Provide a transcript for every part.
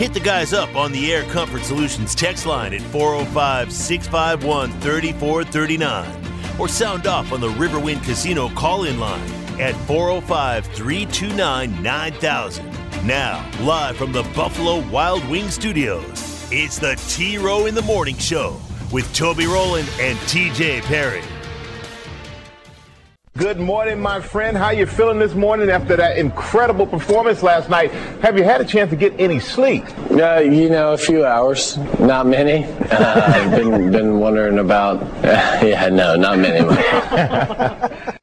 Hit the guys up on the Air Comfort Solutions text line at 405 651 3439 or sound off on the Riverwind Casino call in line at 405 329 9000. Now, live from the Buffalo Wild Wing Studios, it's the T Row in the Morning Show with Toby Rowland and TJ Perry. Good morning, my friend. How you feeling this morning after that incredible performance last night? Have you had a chance to get any sleep? Uh, you know, a few hours, not many. Uh, I've been been wondering about. Uh, yeah, no, not many.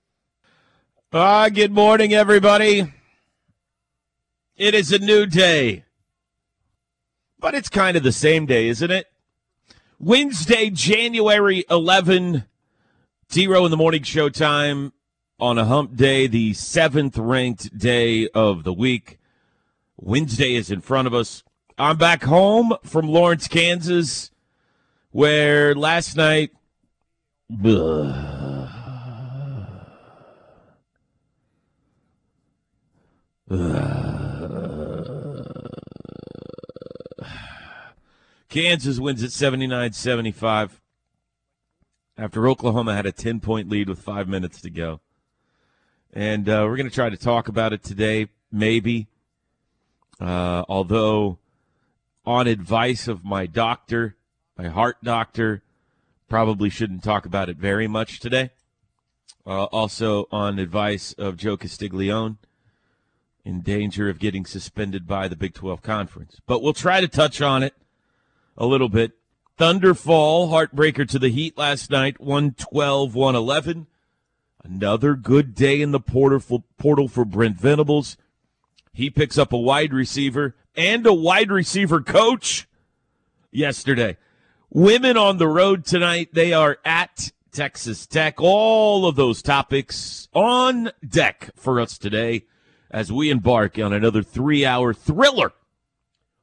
Ah, good morning, everybody. It is a new day, but it's kind of the same day, isn't it? Wednesday, January 11, zero in the morning show time on a hump day, the seventh ranked day of the week. Wednesday is in front of us. I'm back home from Lawrence, Kansas, where last night. Kansas wins at 79 75 after Oklahoma had a 10 point lead with five minutes to go. And uh, we're going to try to talk about it today, maybe. Uh, although, on advice of my doctor, my heart doctor, probably shouldn't talk about it very much today. Uh, also, on advice of Joe Castiglione, in danger of getting suspended by the Big 12 Conference. But we'll try to touch on it a little bit. Thunderfall, heartbreaker to the Heat last night, 112 111. Another good day in the portal for, portal for Brent Venables. He picks up a wide receiver and a wide receiver coach yesterday. Women on the road tonight, they are at Texas Tech. All of those topics on deck for us today as we embark on another three hour thriller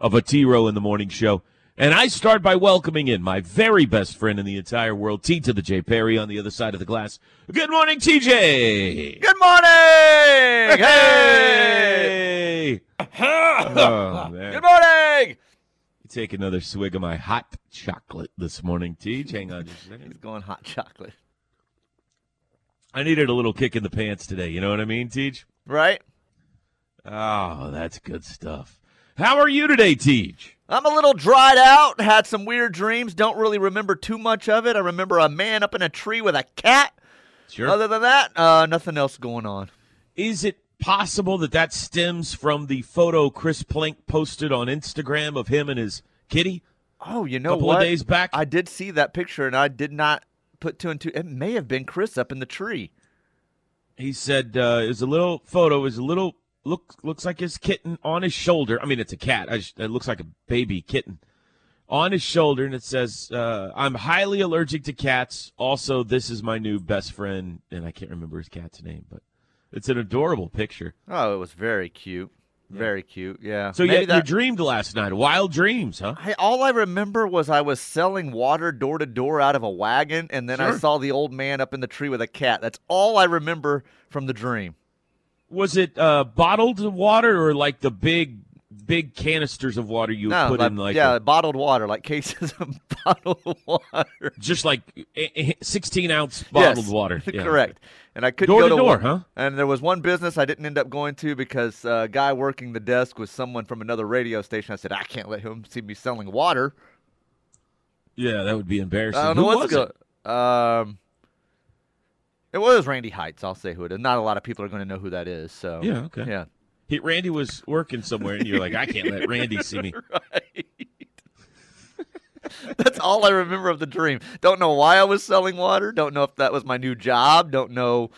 of a T Row in the Morning Show. And I start by welcoming in my very best friend in the entire world, T to the J Perry on the other side of the glass. Good morning, TJ. Good morning. Hey. oh. Good morning. Take another swig of my hot chocolate this morning, Tej. Hang on just a second. He's going hot chocolate. I needed a little kick in the pants today. You know what I mean, Tej? Right? Oh, that's good stuff. How are you today, Tej? I'm a little dried out, had some weird dreams, don't really remember too much of it. I remember a man up in a tree with a cat. Sure. Other than that, uh, nothing else going on. Is it possible that that stems from the photo Chris Plank posted on Instagram of him and his kitty? Oh, you know couple what? of days back? I did see that picture, and I did not put two and two. It may have been Chris up in the tree. He said uh, it was a little photo, it was a little look looks like his kitten on his shoulder. I mean, it's a cat. I just, it looks like a baby kitten on his shoulder, and it says, uh, "I'm highly allergic to cats. Also, this is my new best friend, and I can't remember his cat's name, but it's an adorable picture." Oh, it was very cute. Very cute, yeah. So Maybe yeah, you dreamed last night. Wild dreams, huh? Hey, all I remember was I was selling water door to door out of a wagon, and then I saw the old man up in the tree with a cat. That's all I remember from the dream. Was it uh, bottled water or like the big, big canisters of water you no, put like- in like yeah, a- bottled water, like cases of bottled water. just like eh, eh, 16 ounce bottled Yes, water? Yeah. correct. And I couldn't Door go to to door, one- huh? And there was one business I didn't end up going to because uh, a guy working the desk was someone from another radio station. I said I can't let him see me selling water. Yeah, that would be embarrassing. I don't Who what's was it? Um, it was Randy Heights. I'll say who it is. Not a lot of people are going to know who that is. So Yeah, okay. yeah. He, Randy was working somewhere, and you're like, I can't let Randy see me. right. That's all I remember of the dream. Don't know why I was selling water. Don't know if that was my new job. Don't know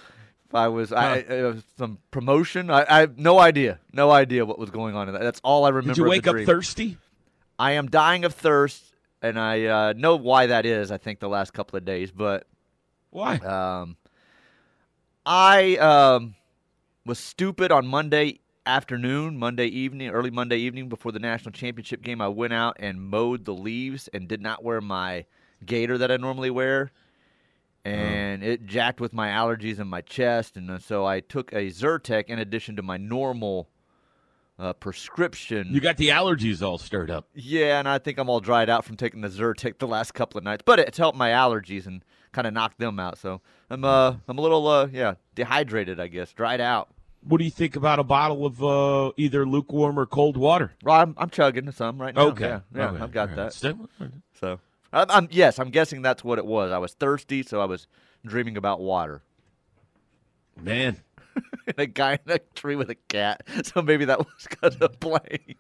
if I was I, uh, some promotion. I, I have no idea. No idea what was going on in that. That's all I remember. Did you wake up thirsty? I am dying of thirst. and I uh, know why that is. I think the last couple of days, but Why? um, I um, was stupid on Monday afternoon, Monday evening, early Monday evening before the national championship game. I went out and mowed the leaves and did not wear my gaiter that I normally wear. And it jacked with my allergies in my chest. And so I took a Zyrtec in addition to my normal uh, prescription. you got the allergies all stirred up. Yeah, and I think I'm all dried out from taking the Zyrtec the last couple of nights, but it's helped my allergies and kind of knocked them out. So I'm uh I'm a little uh yeah dehydrated, I guess, dried out. What do you think about a bottle of uh, either lukewarm or cold water? Well, I'm, I'm chugging some right now. Okay. yeah, yeah Okay. I've got right. that. So I'm, I'm yes, I'm guessing that's what it was. I was thirsty, so I was dreaming about water. Man, And a guy in a tree with a cat, so maybe that was kind of blank.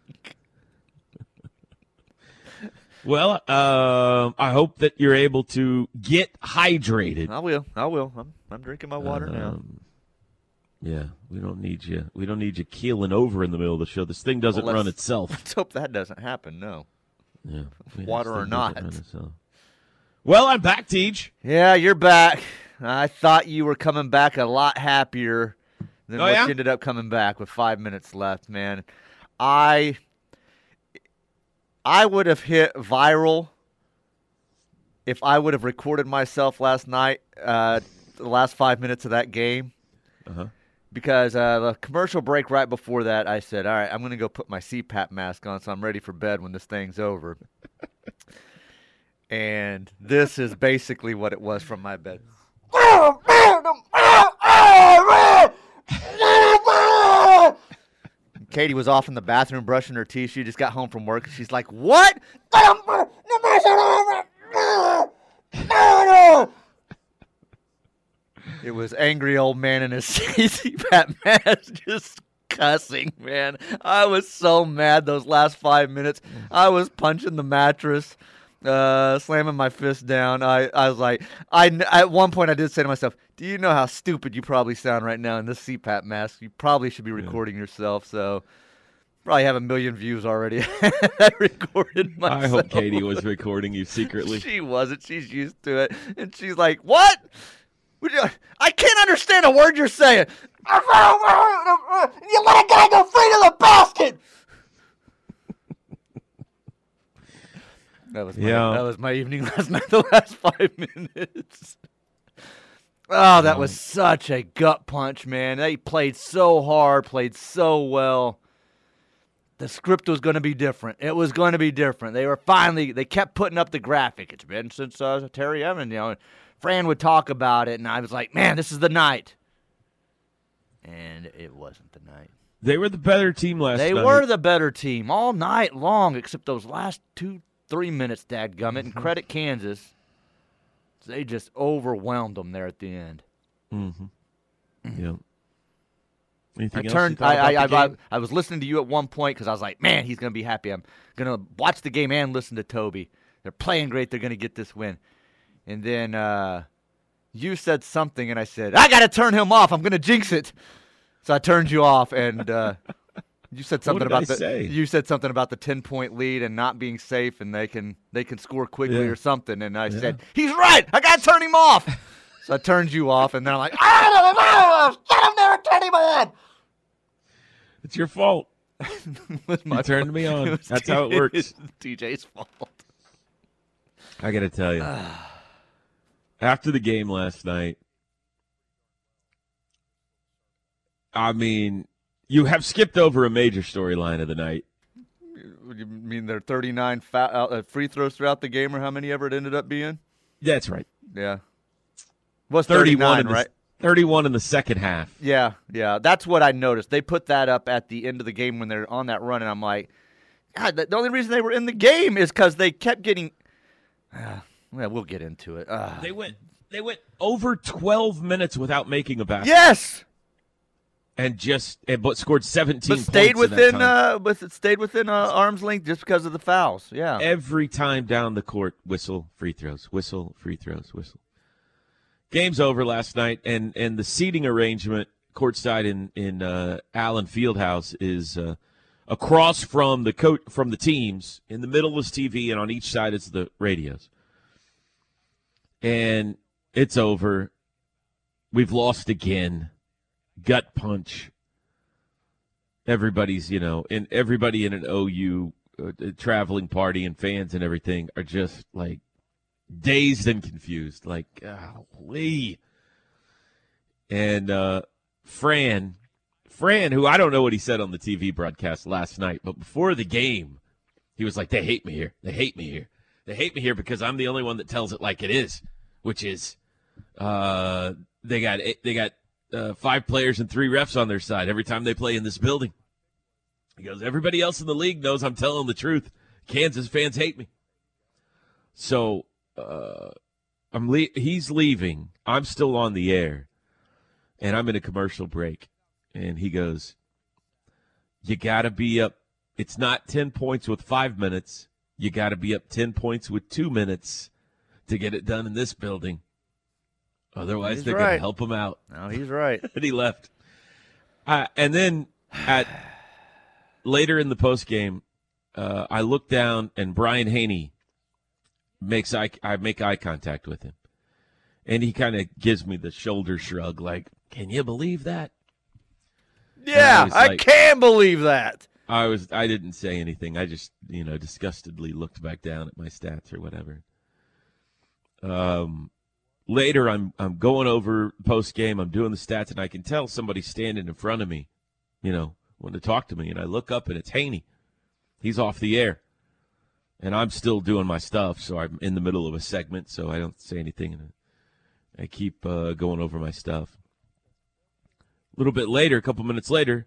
Well, um, I hope that you're able to get hydrated. I will, I will. I'm I'm drinking my water now. Um, yeah, we don't need you. We don't need you keeling over in the middle of the show. This thing doesn't Well, run itself. Let's hope that doesn't happen. No. Yeah, Water or not. Well, I'm back, Teach. Yeah, you're back. I thought you were coming back a lot happier than Oh, what yeah? you ended up coming back with five minutes left, man. I I would have hit viral if I would have recorded myself last night, uh, the last five minutes of that game. Uh-huh. Because uh, the commercial break right before that, I said, "All right, I'm going to go put my CPAP mask on, so I'm ready for bed when this thing's over." and this is basically what it was from my bed. Katie was off in the bathroom brushing her teeth. She just got home from work and she's like, What? It was angry old man in his CPAP mask just cussing, man. I was so mad those last five minutes. I was punching the mattress, uh, slamming my fist down. I, I was like, I at one point I did say to myself, "Do you know how stupid you probably sound right now in this CPAP mask? You probably should be recording yourself." So. Probably have a million views already. I recorded myself. I hope Katie was recording you secretly. She wasn't. She's used to it, and she's like, "What? Would you- I can't understand a word you're saying." You let a guy go free to the basket. That was my, Yeah. that was my evening last night. The last five minutes. Oh, that was such a gut punch, man. They played so hard, played so well the script was going to be different. It was going to be different. They were finally they kept putting up the graphic. It's been since uh, Terry Evans, you know. And Fran would talk about it, and I was like, man, this is the night. And it wasn't the night. They were the better team last They night. They were the better team all night long, except those last two, three minutes, dadgummit. And credit Kansas. They just overwhelmed them there at the end. Mm-hmm. Yeah. Anything I turned. thought I, I, I. I was listening to you at one point because I was like, "Man, he's gonna be happy. I'm gonna watch the game and listen to Toby. They're playing great. They're gonna get this win." And then uh, you said something, and I said, "I gotta turn him off. I'm gonna jinx it." So I turned you off, and uh, you said something about I the. say? You said something about the ten point lead and not being safe, and they can they can score quickly Yeah. or something. And I said, "He's right. I gotta turn him off." so I turned you off, and then I'm like, "Ah, get him there, turn him on." It's your fault. my You turned me on. It That's how it works. DJ's fault. I got to tell you. after the game last night, I mean, you have skipped over a major storyline of the night. You mean there are 39 fa- uh, free throws throughout the game, or how many ever it ended up being? That's right. Yeah, was 31 in the, right? 31 in the second half. Yeah, yeah. That's what I noticed. They put that up at the end of the game when they're on that run, and I'm like, God, the, the only reason they were in the game is because they kept getting. Uh, well, we'll get into it. Uh, They went they went over 12 minutes without making a basket yes, and just and, but scored 17 but stayed points in that within. Uh, it stayed within uh, arm's length just because of the fouls. Yeah. Every time down the court, whistle, free throws, whistle, free throws, whistle. Game's over last night, and and the seating arrangement courtside in in uh, Allen Fieldhouse is uh, across from the coach from the teams. In the middle is TV, and on each side is the radios. And it's over. We've lost again. Gut punch. Everybody's, you know, and everybody in an OU uh, traveling party and fans and everything are just like dazed and confused. Like, golly. And uh, Fran, Fran, who I don't know what he said on the TV broadcast last night, but before the game, he was like, "They hate me here. They hate me here. They hate me here because I'm the only one that tells it like it is, which is, uh, they got they got uh, five players and three refs on their side every time they play in this building." He goes, "Everybody else in the league knows I'm telling the truth. Kansas fans hate me." So, uh, I'm le- he's leaving. I'm still on the air, and I'm in a commercial break and he goes, You got to be up. It's not 10 points with five minutes. You got to be up 10 points with two minutes to get it done in this building. Otherwise, He's they're going right. to help him out. No, he's right. and he left. Uh, and then at later in the post game, uh, I look down and Brian Hanni makes eye, I make eye contact with him, and he kind of gives me the shoulder shrug, like, "Can you believe that?" Yeah, was I like- can believe that. I was I didn't say anything. I just you know disgustedly looked back down at my stats or whatever. Um, later I'm I'm going over post game. I'm doing the stats, and I can tell somebody's standing in front of me, you know, want to talk to me, and I look up and it's Hanni. He's off the air, and I'm still doing my stuff. So I'm in the middle of a segment, so I don't say anything, and I keep uh, going over my stuff. A little bit later, a couple minutes later,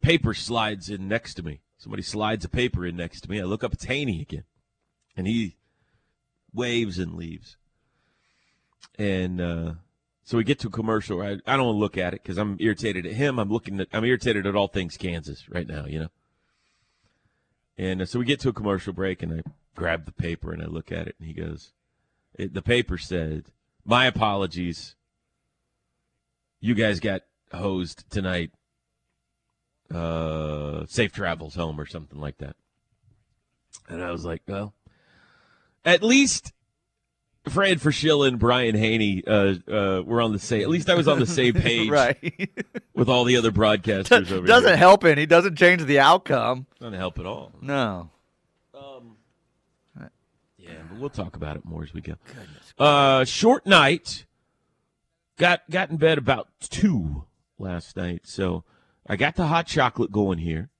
paper slides in next to me. Somebody slides a paper in next to me. I look up, it's Hanni again. And he waves and leaves. And uh, so we get to a commercial. I, I don't want to look at it because I'm irritated at him. I'm looking at, I'm irritated at all things Kansas right now, you know. And uh, so we get to a commercial break, and I grab the paper and I look at it, and he goes, it, the paper said, "My apologies. You guys got hosed tonight uh, safe travels home or something like that. And I was like, well, at least Fred Fraschilla and Brian Hanni uh, uh, were on the same. At least I was on the same page right. with all the other broadcasters over here. It Doesn't here. help any. Doesn't change the outcome. Doesn't help at all. No. Yeah, but we'll talk about it more as we go. Uh, short night. Got got in bed about two last night, so I got the hot chocolate going here.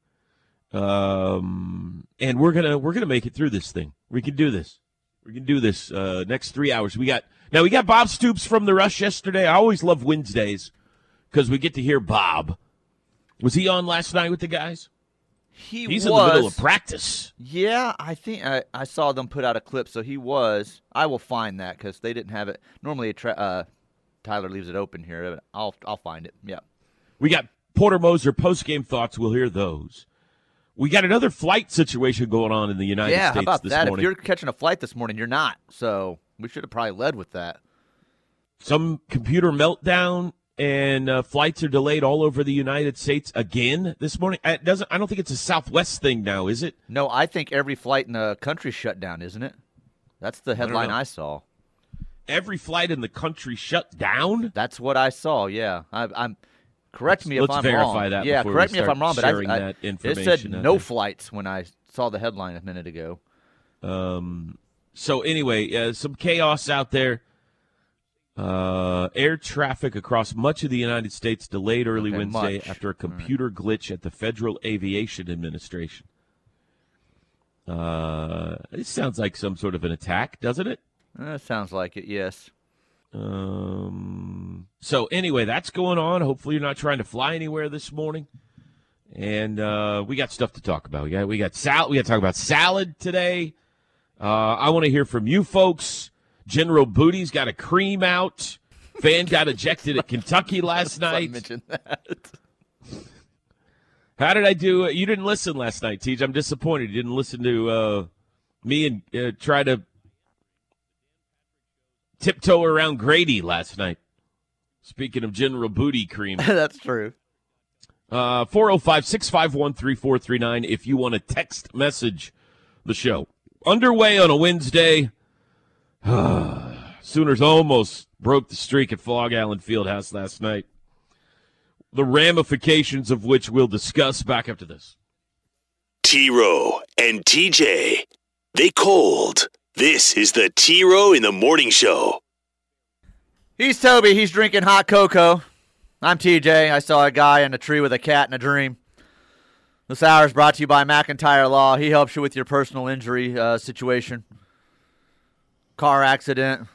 Um, and we're gonna we're gonna make it through this thing. We can do this. We can do this. Uh, next three hours. We got now. We got Bob Stoops from the Rush yesterday. I always love Wednesdays because we get to hear Bob. Was he on last night with the guys? He He's was. in the middle of practice. Yeah, I think I, I saw them put out a clip, so he was. I will find that because they didn't have it. Normally, a tra- uh, Tyler leaves it open here. but I'll I'll find it. Yeah. We got Porter Moser post game thoughts. We'll hear those. We got another flight situation going on in the United yeah. States about this that? morning. If you're catching a flight this morning, you're not. So we should have probably led with that. Some computer meltdown and uh, flights are delayed all over the United States again this morning. It doesn't. I don't think it's a Southwest thing now, is it? No, I think every flight in the country shut down, isn't it? That's the headline know. I, saw. Every flight in the country shut down. That's what I saw. Yeah, I, I'm. Correct me if let's I'm verify wrong. that yeah, correct me if I'm wrong, but I, I that it said no flights when I saw the headline a minute ago. Um, so anyway, uh, some chaos out there. Uh, air traffic across much of the United States delayed early Okay, Wednesday much. after a computer glitch at the Federal Aviation Administration. Uh, it sounds like some sort of an attack, doesn't it? Uh, sounds like it. Yes. Um, so anyway, that's going on. Hopefully, you're not trying to fly anywhere this morning. And uh, we got stuff to talk about. We got we got sal- We got to talk about salad today. Uh, I want to hear from you folks. General Booty's got a cream out. Fan got ejected at Kentucky last night. mentioned that. How did I do? You didn't listen last night, Tej. I'm disappointed. You didn't listen to uh, me and uh, try to tiptoe around Grady last night. Speaking of General Booty cream. That's true. Uh, 405 651 3439 if you want to text message the show. Underway on a Wednesday. Sooners almost broke the streak at Phog Allen Fieldhouse last night. The ramifications of which we'll discuss back after this. T Row and TJ. They cold. This is the T Row in the Morning Show. He's Toby. He's drinking hot cocoa. I'm TJ. I saw a guy in a tree with a cat in a dream. This hour is brought to you by McIntyre Law. He helps you with your personal injury uh, situation, car accident.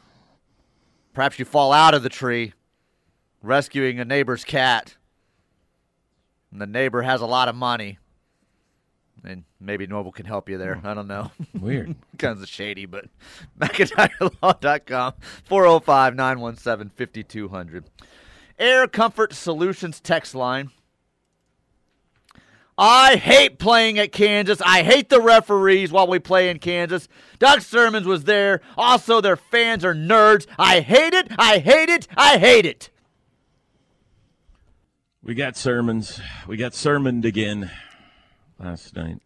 Perhaps you fall out of the tree, rescuing a neighbor's cat. And the neighbor has a lot of money. And maybe Noble can help you there. Hmm. I don't know. Weird. Kinds of shady, but McIntyreLaw.com, 405 917 5200. Air Comfort Solutions text line. I hate playing at Kansas. I hate the referees while we play in Kansas. Doug Sirmons was there. Also, their fans are nerds. I hate it. I hate it. I hate it. We got sermons. We got sermoned again last night.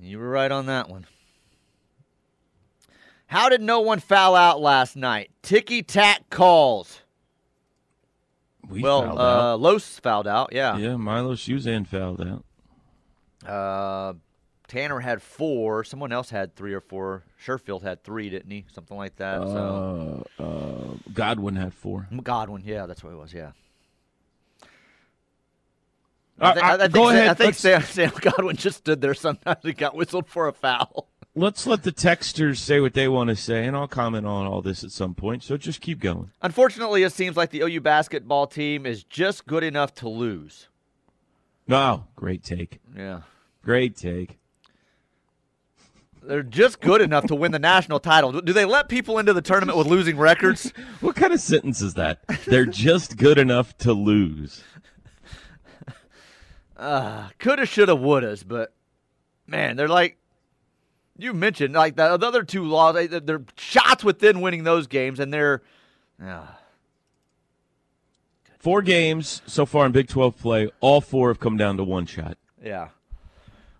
You were right on that one. How did no one foul out last night? Ticky tack calls. We well, fouled uh. Los fouled out. Yeah. Yeah, Milos Uzan fouled out. Uh, Tanner had four. Someone else had three or four. Sherfield had three, didn't he? Something like that. so Uh, uh, Godwin had four. Godwin, yeah, that's what it was. Yeah. I, I, think, go Sam, ahead. I think Sam, Sam Godwin just stood there. Sometimes he got whistled for a foul. Let's let the texters say what they want to say, and I'll comment on all this at some point. So just keep going. Unfortunately, it seems like the OU basketball team is just good enough to lose. Oh, great take. Yeah. Great take. They're just good enough to win the national title. Do they let people into the tournament with losing records? What kind of sentence is that? They're just good enough to lose. Uh, coulda, shoulda, wouldas, but man, they're like you mentioned, like the, the other two laws. They, they're shots within winning those games, and they're. Uh, Four games so far in Big 12 play. All four have come down to one shot. Yeah.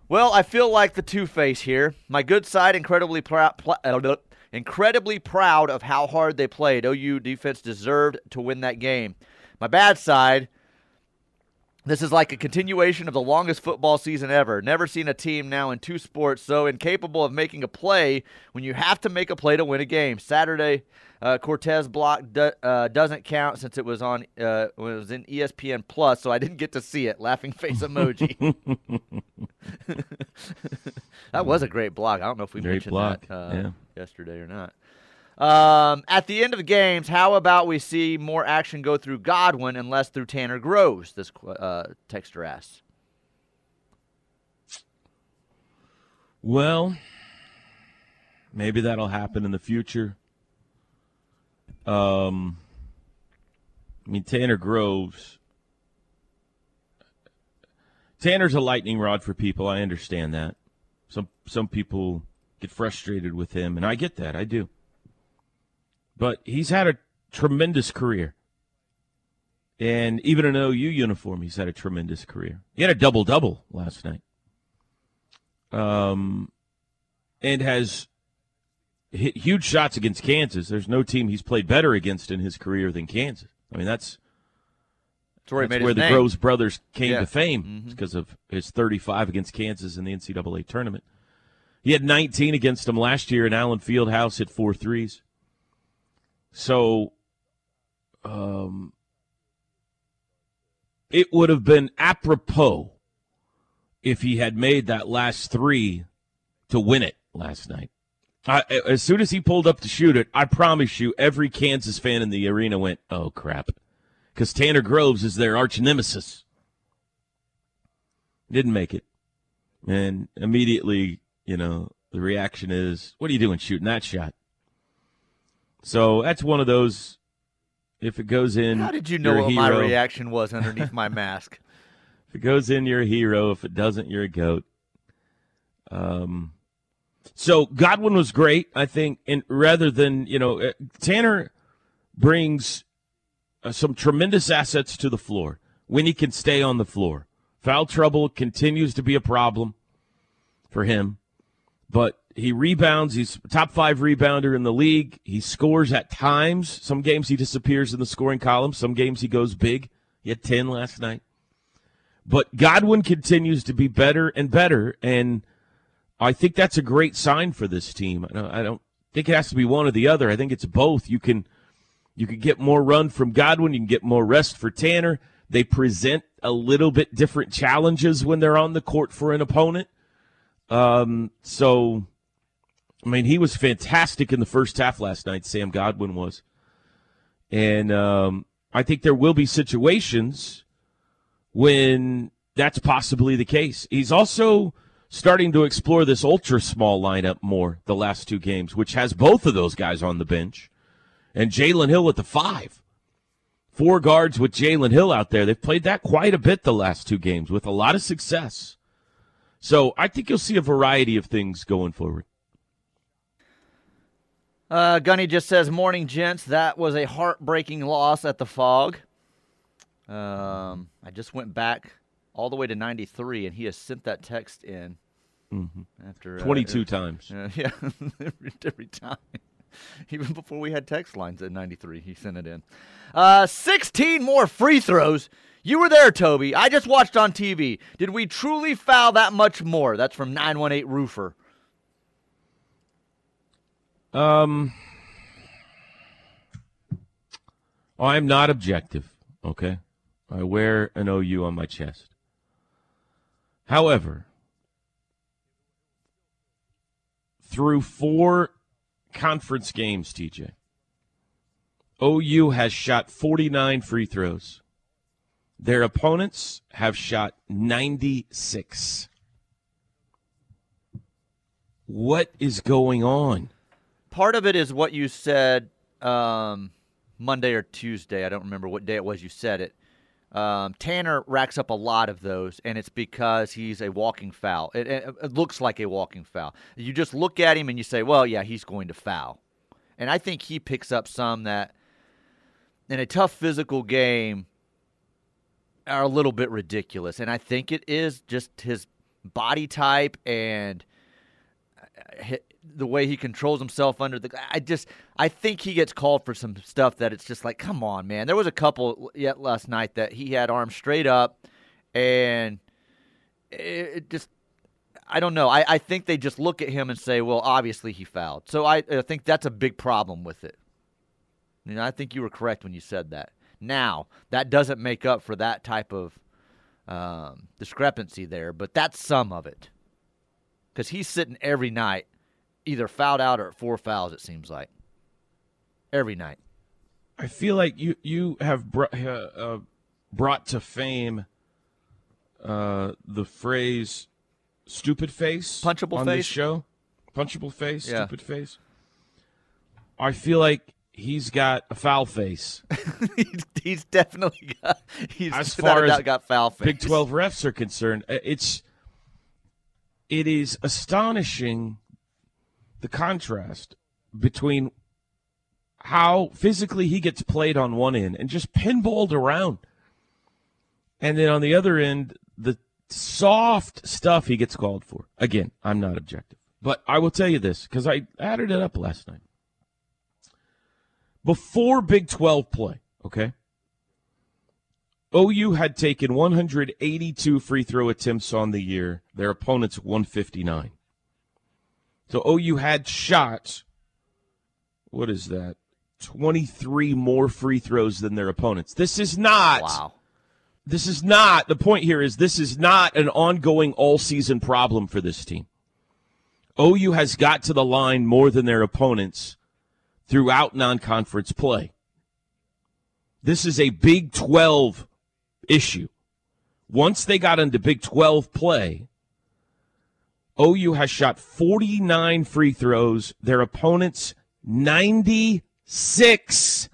Well, I feel like the Two Face here. My good side, incredibly proud, pl- uh, incredibly proud of how hard they played. OU defense deserved to win that game. My bad side. This is like a continuation of the longest football season ever. Never seen a team now in two sports so incapable of making a play when you have to make a play to win a game. Saturday, uh, Cortez block do, uh, doesn't count since it was on uh, when it was in ESPN Plus, so I didn't get to see it. Laughing face emoji. that was a great block. I don't know if we Great mentioned block, that uh, yeah. yesterday or not. Um, at the end of the games, how about we see more action go through Godwin and less through Tanner Groves? This uh, texter asks. Well, maybe that'll happen in the future. Um, I mean, Tanner Groves. Tanner's a lightning rod for people. I understand that. Some some people get frustrated with him, and I get that. I do. But he's had a tremendous career. And even in an OU uniform, he's had a tremendous career. He had a double double last night. Um, and has hit huge shots against Kansas. There's no team he's played better against in his career than Kansas. I mean, that's That's where, that's where the name. Groves brothers came Yeah. to fame Mhm. because of his 35 against Kansas in the NCAA tournament. He had 19 against them last year in Allen Fieldhouse, hit four threes. So, um, it would have been apropos if he had made that last three to win it last night. I, as soon as he pulled up to shoot it, I promise you, every Kansas fan in the arena went, "Oh crap," because Tanner Groves is their arch nemesis. Didn't make it, and immediately, you know, the reaction is, "What are you doing shooting that shot?" So that's one of those. If it goes in, How did you know what my reaction was underneath my mask? If it goes in, you're a hero. If it doesn't, you're a goat. Um, so Godwin was great, I think, and rather than you know, uh, Tanner brings uh, some tremendous assets to the floor. when he can stay on the floor. Foul trouble continues to be a problem for him, but he rebounds. He's top five rebounder in the league. He scores at times. Some games he disappears in the scoring column. Some games he goes big. He had 10 last night. But Godwin continues to be better and better, and I think that's a great sign for this team. I don't think it has to be one or the other. I think it's both. You can you can get more run from Godwin. You can get more rest for Tanner. They present a little bit different challenges when they're on the court for an opponent. Um, so, I mean, he was fantastic in the first half last night. Sam Godwin was, and um, I think there will be situations when that's possibly the case. He's also starting to explore this ultra small lineup more the last two games, which has both of those guys on the bench and Jalen Hill at the five. Four guards with Jalen Hill out there. They've played that quite a bit the last two games with a lot of success. So I think you'll see a variety of things going forward. Uh, Gunny just says, "Morning, gents. That was a heartbreaking loss at the Phog. Um, I just went back all the way to '93, and he has sent that text in mm-hmm. after uh, 22 times. Uh, yeah, every, every time. Even before we had text lines at 93, he sent it in. Uh, 16 more free throws. You were there, Toby. I just watched on TV. Did we truly foul that much more? That's from 918 Roofer. Um, I'm not objective, okay? I wear an OU on my chest. However, through four conference games, TJ, OU has shot 49 free throws. Their opponents have shot 96. What is going on? Part of it is what you said um, Monday or Tuesday. I don't remember what day it was you said it. Um, Tanner racks up a lot of those, and it's because he's a walking foul. It, it, it, looks like a walking foul. You just look at him and you say, well, yeah, he's going to foul. And I think he picks up some that in a tough physical game are a little bit ridiculous. And I think it is just his body type and uh, the way he controls himself under the I just I think he gets called for some stuff that it's just like come on man. There was a couple yet last night that he had arms straight up and it just I don't know. I, I think they just look at him and say well obviously he fouled. So I, I think that's a big problem with it. You know I think you were correct when you said that. Now that doesn't make up for that type of um, discrepancy there but that's some of it. Because he's sitting every night either fouled out or four fouls. It seems like every night. I feel like you you have brought, uh, uh, brought to fame uh, the phrase "stupid face" punchable on face this show. Punchable face, yeah. stupid face. I feel like he's got a foul face. he's, he's, definitely got. He's as far as got foul face. Big Twelve refs are concerned, it's it is astonishing the contrast between how physically he gets played on one end and just pinballed around. And then on the other end, the soft stuff he gets called for. Again, I'm not objective. But I will tell you this because I added it up last night. Before Big 12 play, okay? OU had taken 182 free throw attempts on the year, their opponents 159. So OU had shots. What is that? 23 more free throws than their opponents. This is not. Wow. This is not. The point here is this is not an ongoing all season problem for this team. OU has got to the line more than their opponents throughout non conference play. This is a Big 12 issue. Once they got into Big 12 play, OU has shot 49 free throws, their opponents 96.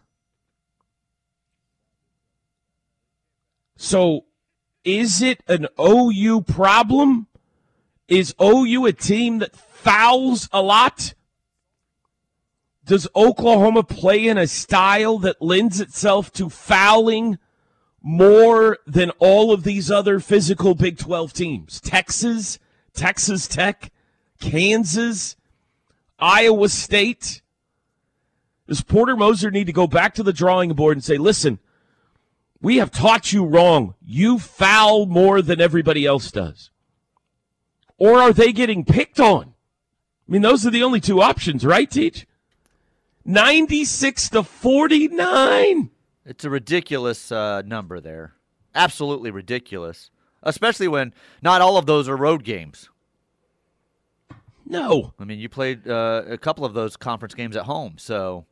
So is it an OU problem? Is OU a team that fouls a lot? Does Oklahoma play in a style that lends itself to fouling more than all of these other physical Big 12 teams. Texas, Texas Tech, Kansas, Iowa State. Does Porter Moser need to go back to the drawing board and say, listen, we have taught you wrong. You foul more than everybody else does. Or are they getting picked on? I mean, those are the only two options, right, Teach? 96 to 49. It's a ridiculous uh, number there. Absolutely ridiculous. Especially when not all of those are road games. No. I mean, you played uh, a couple of those conference games at home, so.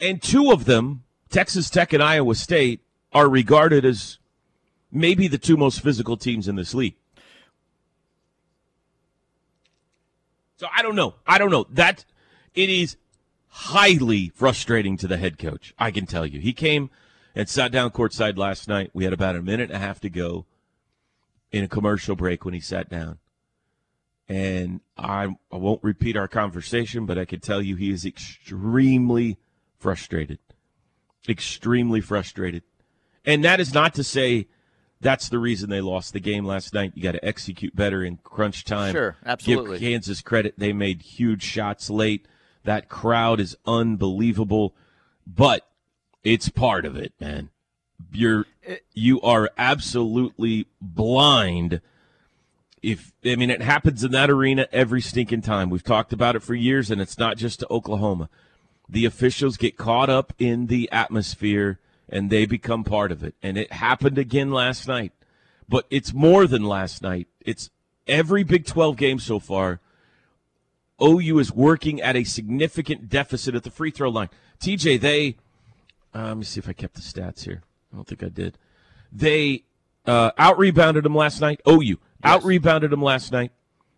And two of them, Texas Tech and Iowa State, are regarded as maybe the two most physical teams in this league. So I don't know. I don't know. That it is highly frustrating to the head coach. I can tell you. He came and sat down courtside last night. We had about a minute and a half to go in a commercial break when he sat down. And I, I won't repeat our conversation, but I can tell you he is extremely frustrated. Extremely frustrated. And that is not to say that's the reason they lost the game last night. You got to execute better in crunch time. Sure, absolutely. Give Kansas credit. They made huge shots late. That crowd is unbelievable, but it's part of it, man. You're you are absolutely blind. If I mean it happens in that arena every stinking time. We've talked about it for years, and it's not just to Oklahoma. The officials get caught up in the atmosphere and they become part of it. And it happened again last night. But it's more than last night. It's every Big 12 game so far. OU is working at a significant deficit at the free throw line. TJ, they, uh, let me see if I kept the stats here. I don't think I did. They uh, out rebounded them last night. OU yes. out rebounded them last night.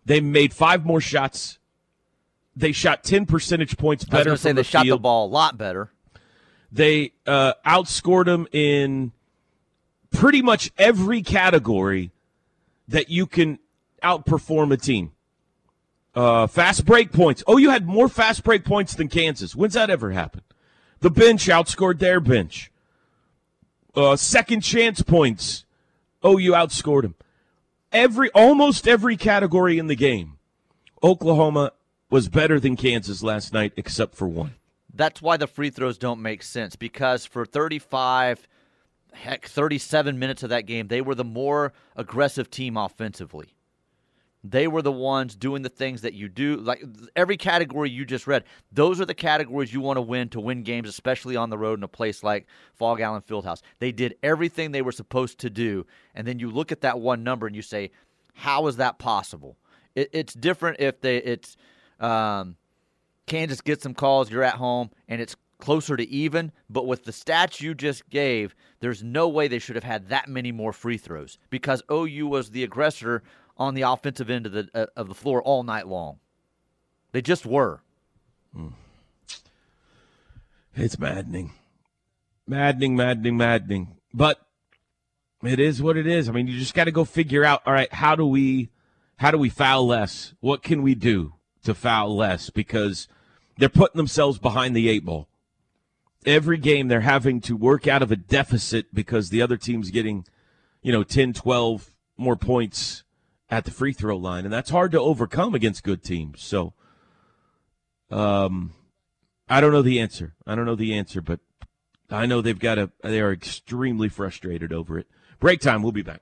They made five more shots. They shot 10 percentage points better. I was say they the shot the ball a lot better. They uh, outscored them in pretty much every category that you can outperform a team. Uh, fast break points. Oh, you had more fast break points than Kansas. When's that ever happened? The bench outscored their bench. Uh, second chance points. Oh, you outscored them. Every almost every category in the game, Oklahoma was better than Kansas last night, except for one. That's why the free throws don't make sense because for 35, heck, 37 minutes of that game, they were the more aggressive team offensively. They were the ones doing the things that you do. Like every category you just read, those are the categories you want to win to win games, especially on the road in a place like Phog Allen Fieldhouse. They did everything they were supposed to do. And then you look at that one number and you say, how is that possible? It, it's different if they, it's, um, Kansas gets some calls, you're at home, and it's closer to even. But with the stats you just gave, there's no way they should have had that many more free throws because OU was the aggressor on the offensive end of the uh, of the floor all night long. They just were. Mm. It's maddening, maddening, maddening, maddening. But it is what it is. I mean, you just got to go figure out. All right, how do we, how do we foul less? What can we do to foul less? Because they're putting themselves behind the eight ball. Every game they're having to work out of a deficit because the other team's getting, you know, 10, 12 more points at the free throw line. And that's hard to overcome against good teams. So, um, I don't know the answer. I don't know the answer, but I know they've got a, they are extremely frustrated over it. Break time. We'll be back.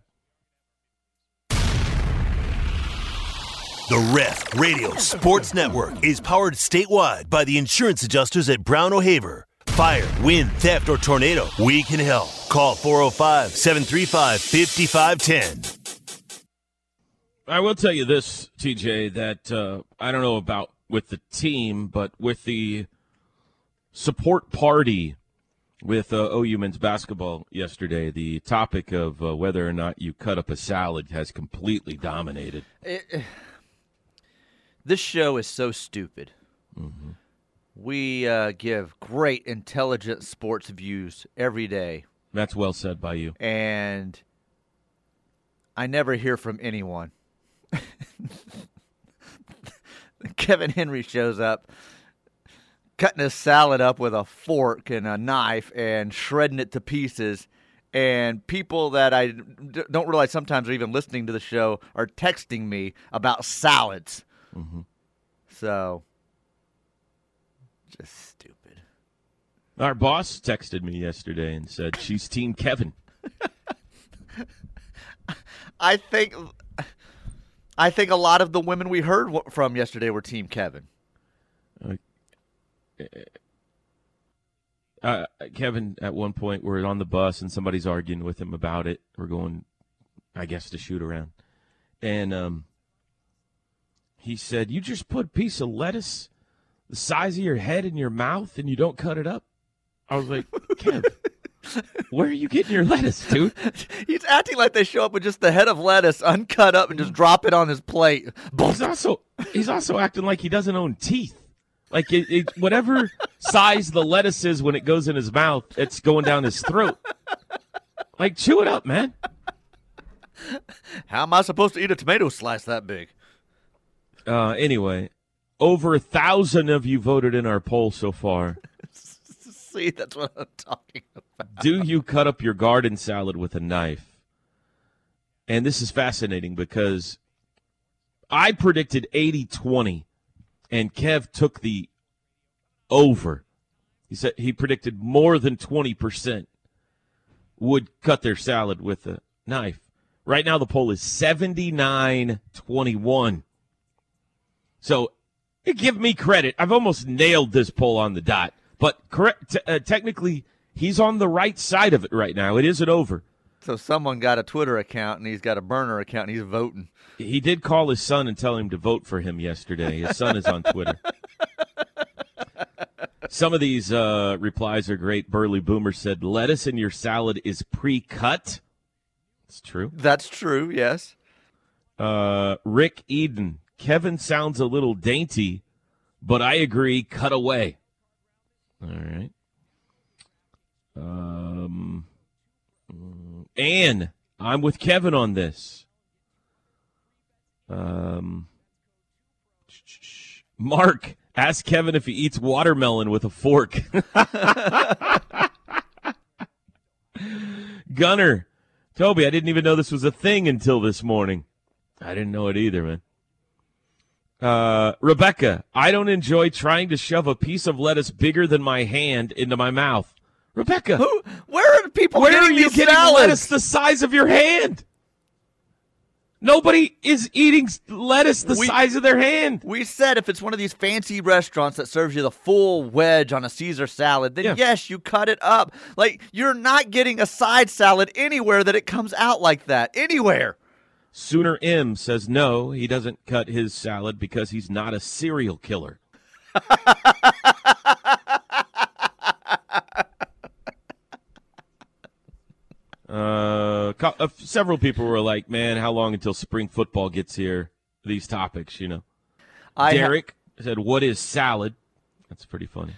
The Ref Radio Sports Network is powered statewide by the insurance adjusters at Brown O'Haver. Fire, wind, theft, or tornado, we can help. Call 405 735 5510. I will tell you this, TJ, that uh, I don't know about with the team, but with the support party with uh, OU men's basketball yesterday, the topic of uh, whether or not you cut up a salad has completely dominated. It, this show is so stupid. Mm-hmm. We uh, give great, intelligent sports views every day. That's well said by you. And I never hear from anyone. Kevin Henry shows up, cutting his salad up with a fork and a knife and shredding it to pieces. and people that I d- don't realize sometimes are even listening to the show are texting me about salads. Mm-hmm. So, just stupid. Our boss texted me yesterday and said she's Team Kevin. I think, I think a lot of the women we heard w- from yesterday were Team Kevin. Uh, Kevin, at one point, we're on the bus and somebody's arguing with him about it. We're going, I guess, to shoot around. And um, he said, You just put a piece of lettuce the size of your head in your mouth and you don't cut it up? I was like, Kev, where are you getting your lettuce, dude? He's acting like they show up with just the head of lettuce uncut up and just drop it on his plate. He's also he's also acting like he doesn't own teeth. Like it, it, whatever size the lettuce is when it goes in his mouth, it's going down his throat. Like chew it up, man. How am I supposed to eat a tomato slice that big? Uh, anyway, over a thousand of you voted in our poll so far. See, that's what I'm talking about. Do you cut up your garden salad with a knife? And this is fascinating because I predicted 80 20, and Kev took the over. He said he predicted more than 20% would cut their salad with a knife. Right now, the poll is 79 21. So give me credit. I've almost nailed this poll on the dot. But correct, t- uh, technically, he's on the right side of it right now. It isn't over. So someone got a Twitter account and he's got a burner account and he's voting. He did call his son and tell him to vote for him yesterday. His son is on Twitter. Some of these uh, replies are great. Burley Boomer said, "Lettuce in your salad is pre-cut." It's true. That's true. Yes. Uh, Rick Eden, Kevin sounds a little dainty, but I agree. Cut away. All right. Um, Anne, I'm with Kevin on this. Um, Mark, ask Kevin if he eats watermelon with a fork. Gunner, Toby, I didn't even know this was a thing until this morning. I didn't know it either, man. Uh, Rebecca, I don't enjoy trying to shove a piece of lettuce bigger than my hand into my mouth. Rebecca, Who? Where are people where are you getting salads? lettuce the size of your hand? Nobody is eating lettuce the We- size of their hand. We said if it's one of these fancy restaurants that serves you the full wedge on a Caesar salad, then Yeah. yes, you cut it up. Like you're not getting a side salad anywhere that it comes out like that. Anywhere. Sooner M says no, he doesn't cut his salad because he's not a serial killer. uh, uh, several people were like, "Man, how long until spring football gets here?" These topics, you know. I ha- Derek said, "What is salad?" That's pretty funny.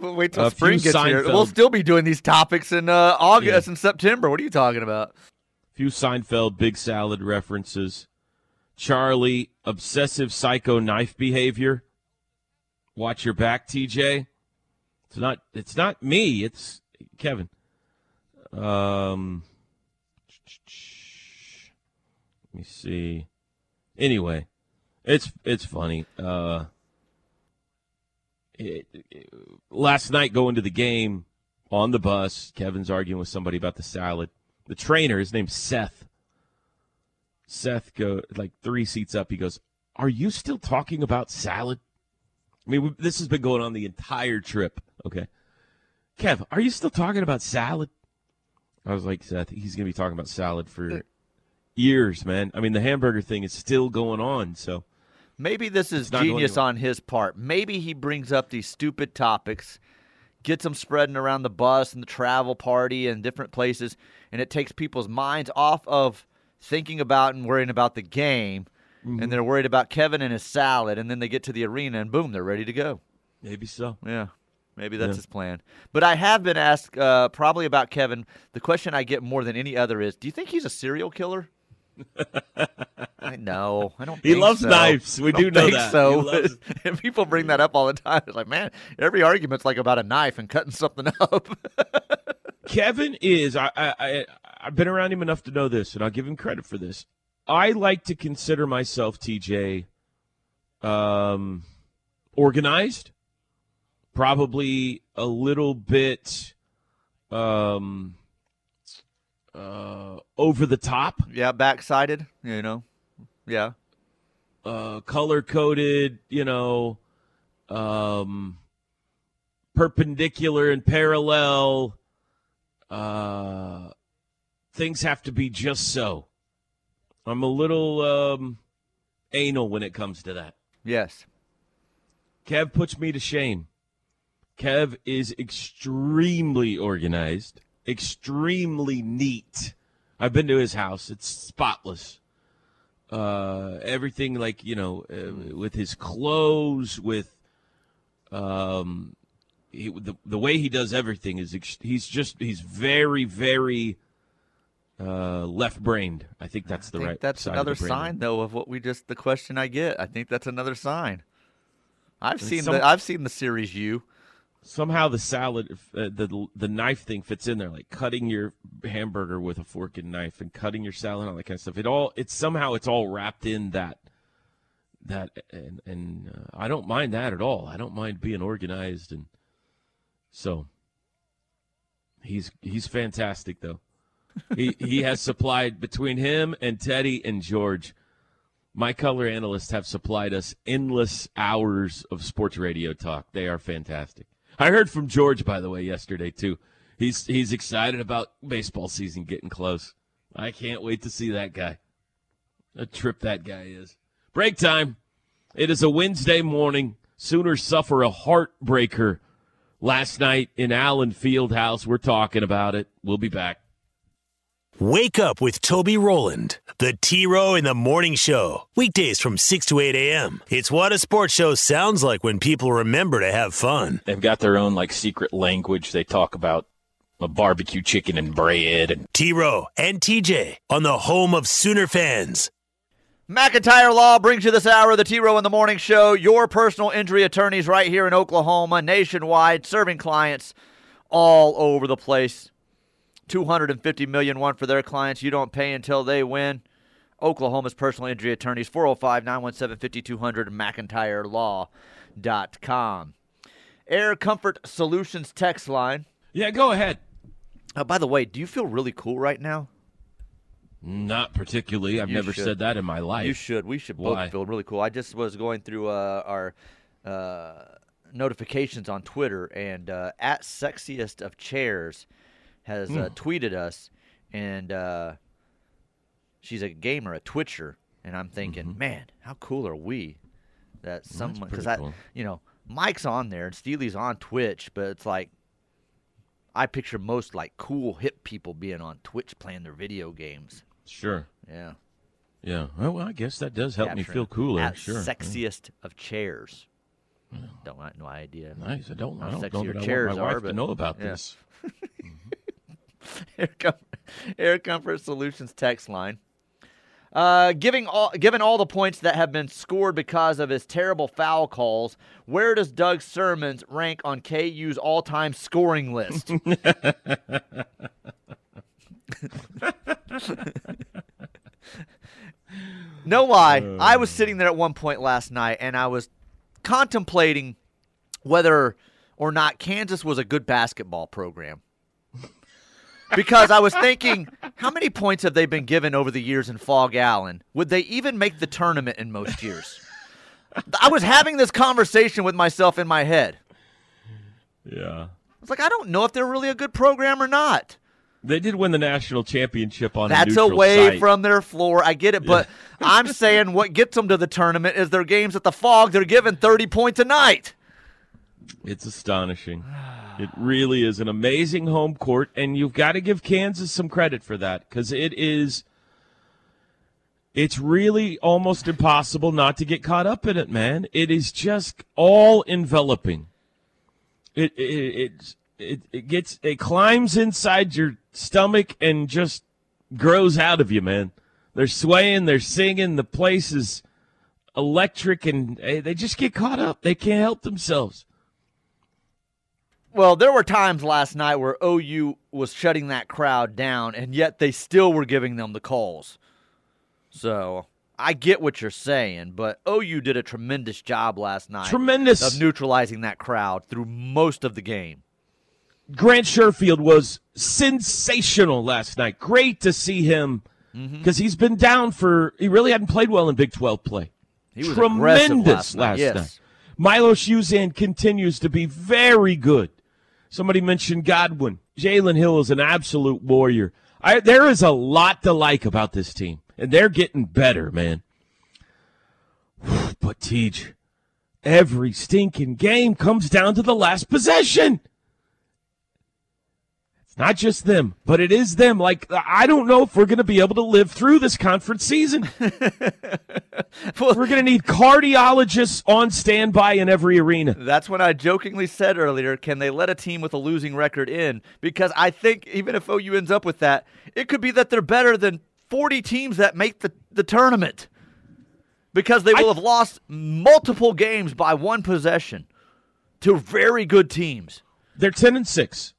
Wait till A spring gets here. We'll still be doing these topics in uh, August Yeah. and September. What are you talking about? Few Seinfeld big salad references. Charlie, obsessive psycho knife behavior. Watch your back, TJ. It's not it's not me, it's Kevin. Um Let me see. Anyway, it's it's funny. Uh it, it- last night going to the game on the bus, Kevin's arguing with somebody about the salad. The trainer, his name's Seth. Seth go like three seats up. He goes, "Are you still talking about salad?" I mean, we, this has been going on the entire trip. Okay, Kev, are you still talking about salad? I was like, Seth, he's gonna be talking about salad for years, man. I mean, the hamburger thing is still going on. So Maybe this is It's not going genius on his part. Maybe he brings up these stupid topics, gets them spreading around the bus and the travel party and different places, and it takes people's minds off of thinking about and worrying about the game, Mm-hmm. and they're worried about Kevin and his salad, and then they get to the arena and boom, they're ready to go. maybe so. Yeah. Maybe that's Yeah. his plan. But I have been asked uh, probably about Kevin. The question I get more than any other is, do you think he's a serial killer? I know. I don't. He think loves so. knives. We I don't do know that. So He loves- and people bring that up all the time. It's like, man, every argument's like about a knife and cutting something up. Kevin is. I, I, I I've been around him enough to know this, and I'll give him credit for this. I like to consider myself, TJ, um, organized, probably a little bit um, uh, over the top, Yeah, backsided. You know. Yeah. uh, color coded, you know, um, perpendicular and parallel. Uh, things have to be just so. I'm a little um, anal when it comes to that. Yes. Kev puts me to shame. Kev is extremely organized, extremely neat. I've been to his house; it's spotless. Uh, everything like you know, uh, with his clothes, with um, he, the the way he does everything is ex- he's just he's very very uh, left-brained. I think that's the I think right. That's another sign, though, of what we just the question I get. I think that's another sign. I've seen some- the I've seen the series you. Somehow the salad uh, the the knife thing fits in there like cutting your hamburger with a fork and knife and cutting your salad and all that kind of stuff. It all it's somehow it's all wrapped in that that and and uh, I don't mind that at all. I don't mind being organized and so. He's he's fantastic though. He he has supplied between him and Teddy and George. My color analysts have supplied us endless hours of sports radio talk. They are fantastic. I heard from George, by the way, yesterday too. He's he's excited about baseball season getting close. I can't wait to see that guy. A trip that guy is. Break time. It is a Wednesday morning. Sooners suffer a heartbreaker last night in Allen Fieldhouse. We're talking about it. We'll be back. Wake up with Toby Rowland, the T Row in the Morning Show. Weekdays from 6 to 8 a.m. It's what a sports show sounds like when people remember to have fun. They've got their own like secret language. They talk about a barbecue chicken and bread and T Row and TJ on the home of Sooner fans. McIntyre Law brings you this hour of the T Row in the Morning Show. Your personal injury attorneys right here in Oklahoma, nationwide, serving clients all over the place. 250 million one for their clients. You don't pay until they win. Oklahoma's personal injury attorneys 405 917 5200 McIntyreLaw.com. Air Comfort Solutions text line. Yeah, go ahead. Oh, by the way, do you feel really cool right now? Not particularly. I've You never should. said that in my life. You should. We should Why? both feel really cool. I just was going through uh, our uh, notifications on Twitter, and uh, at sexiest of chairs has uh, Hmm. tweeted us, and uh, she's a gamer, a Twitcher, and I'm thinking, man, how cool are we that someone Mm-hmm. because I, cool. you know, Mike's on there and Steely's on Twitch, but it's like. I picture most like cool hip people being on Twitch playing their video games. Sure. Yeah. Yeah. Well, I guess that does help me feel cooler. Sure. sexiest of chairs. Don't no idea. Nice. I don't. I don't know that I want my are, wife to but- know about yeah. this. Air Comfort, Air Comfort Solutions text line. Uh, giving all, given all the points that have been scored because of his terrible foul calls, where does Doug Sirmons rank on KU's all-time scoring list? no lie, I was sitting there at one point last night and I was contemplating whether or not Kansas was a good basketball program. Because I was thinking, how many points have they been given over the years in Phog Allen? Would they even make the tournament in most years? I was having this conversation with myself in my head. Yeah. I was like, I don't know if they're really a good program or not. They did win the national championship on a That's neutral away site. from their floor. I get it, but I'm saying what gets them to the tournament is their games at the Phog. They're given 30 points a night. It's astonishing. It really is an amazing home court, and you've got to give Kansas some credit for that because it is. It's really almost impossible not to get caught up in it, man. It is just all enveloping. It it it it, gets it climbs inside your stomach and just grows out of you, man. They're swaying, they're singing, the place is electric, and eh, they just get caught up. They can't help themselves. Well, there were times last night where OU was shutting that crowd down, and yet they still were giving them the calls. So I get what you're saying, but OU did a tremendous job last night. Tremendous. Of neutralizing that crowd through most of the game. Grant Sherfield was sensational last night. Great to see him mm-hmm. because he's been down for, he really hadn't played well in Big 12 play. He was Tremendous last night. yes. night. Milos Uzan continues to be very good. Somebody mentioned Godwin. Jalen Hill is an absolute warrior. I, there is a lot to like about this team, and they're getting better, man. But Tej, every stinking game comes down to the last possession. It's not just them, but it is them. Like I don't know if we're going to be able to live through this conference season. Well, We're going to need cardiologists on standby in every arena. That's when I jokingly said earlier, can they let a team with a losing record in? Because I think even if OU ends up with that, it could be that they're better than 40 teams that make the, the tournament. Because they will I- have lost multiple games by one possession to very good teams. They're 10 and 6.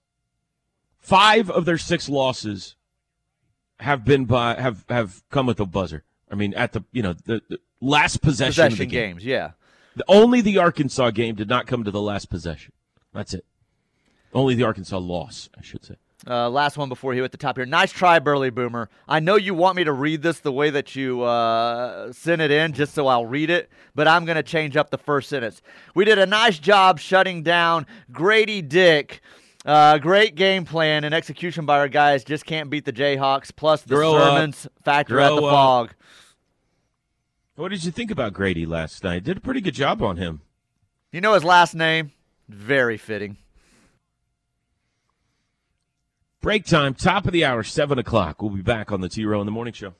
5 of their 6 losses have been by have have come with a buzzer. I mean at the, you know, the, the last possession, of the Possession game. games, yeah. The- Only the Arkansas game did not come to the last possession. That's it. Only the Arkansas loss, I should say. Uh, last one before you at the top here. Nice try, Burley Boomer. I know you want me to read this the way that you uh, sent it in, just so I'll read it, but I'm going to change up the first sentence. We did a nice job shutting down Grady Dick. Uh, great game plan and execution by our guys. Just can't beat the Jayhawks. Plus the Grow up. Sirmons factor at the up. Phog. What did you think about Grady last night? Did a pretty good job on him. You know his last name? Very fitting. Break time, top of the hour, 7 o'clock. We'll be back on the T Row in the Morning Show.